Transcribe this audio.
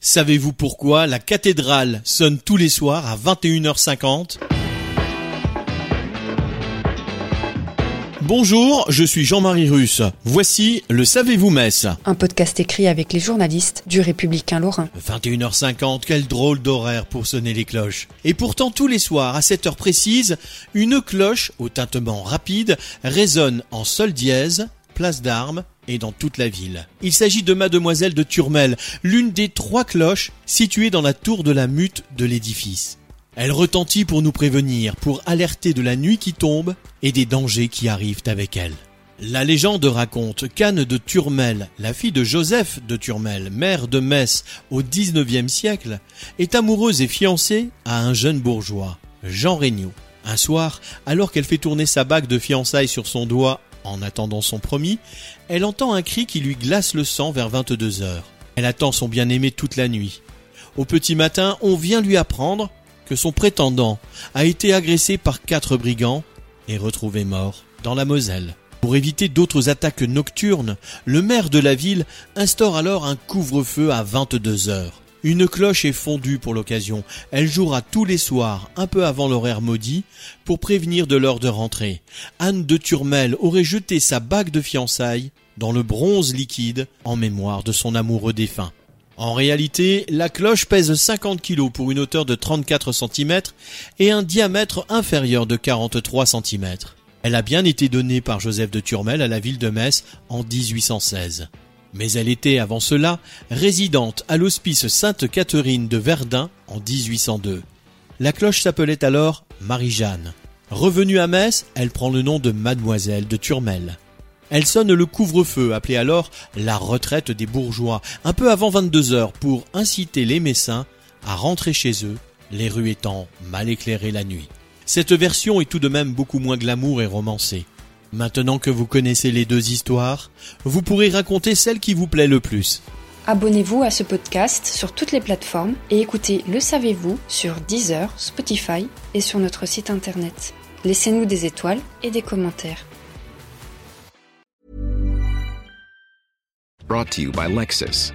Savez-vous pourquoi la cathédrale sonne tous les soirs à 21h50 Bonjour, je suis Jean-Marie Russe. Voici le Savez-vous Metz Un podcast écrit avec les journalistes du Républicain Lorrain. 21h50, quel drôle d'horaire pour sonner les cloches. Et pourtant tous les soirs, à cette heure précise, une cloche au tintement rapide résonne en sol dièse, place d'armes et dans toute la ville. Il s'agit de Mademoiselle de Turmel, l'une des trois cloches situées dans la tour de la mute de l'édifice. Elle retentit pour nous prévenir, pour alerter de la nuit qui tombe et des dangers qui arrivent avec elle. La légende raconte qu'Anne de Turmel, la fille de Joseph de Turmel, maire de Metz au XIXe siècle, est amoureuse et fiancée à un jeune bourgeois, Jean Regnault. Un soir, alors qu'elle fait tourner sa bague de fiançailles sur son doigt en attendant son promis, elle entend un cri qui lui glace le sang vers 22 heures. Elle attend son bien-aimé toute la nuit. Au petit matin, on vient lui apprendre que son prétendant a été agressé par quatre brigands et retrouvé mort dans la Moselle. Pour éviter d'autres attaques nocturnes, le maire de la ville instaure alors un couvre-feu à 22 heures. Une cloche est fondue pour l'occasion. Elle jouera tous les soirs, un peu avant l'horaire maudit, pour prévenir de l'heure de rentrée. Anne de Turmel aurait jeté sa bague de fiançailles dans le bronze liquide en mémoire de son amoureux défunt. En réalité, la cloche pèse 50 kg pour une hauteur de 34 cm et un diamètre inférieur de 43 cm. Elle a bien été donnée par Joseph de Turmel à la ville de Metz en 1816. Mais elle était avant cela résidente à l'hospice Sainte-Catherine de Verdun en 1802. La cloche s'appelait alors Marie-Jeanne. Revenue à Metz, elle prend le nom de Mademoiselle de Turmel. Elle sonne le couvre-feu, appelé alors la retraite des bourgeois, un peu avant 22 heures, pour inciter les Messins à rentrer chez eux, les rues étant mal éclairées la nuit. Cette version est tout de même beaucoup moins glamour et romancée. Maintenant que vous connaissez les deux histoires, vous pourrez raconter celle qui vous plaît le plus. Abonnez-vous à ce podcast sur toutes les plateformes et écoutez Le Savez-vous sur Deezer, Spotify et sur notre site internet. Laissez-nous des étoiles et des commentaires. Brought to you by Lexus.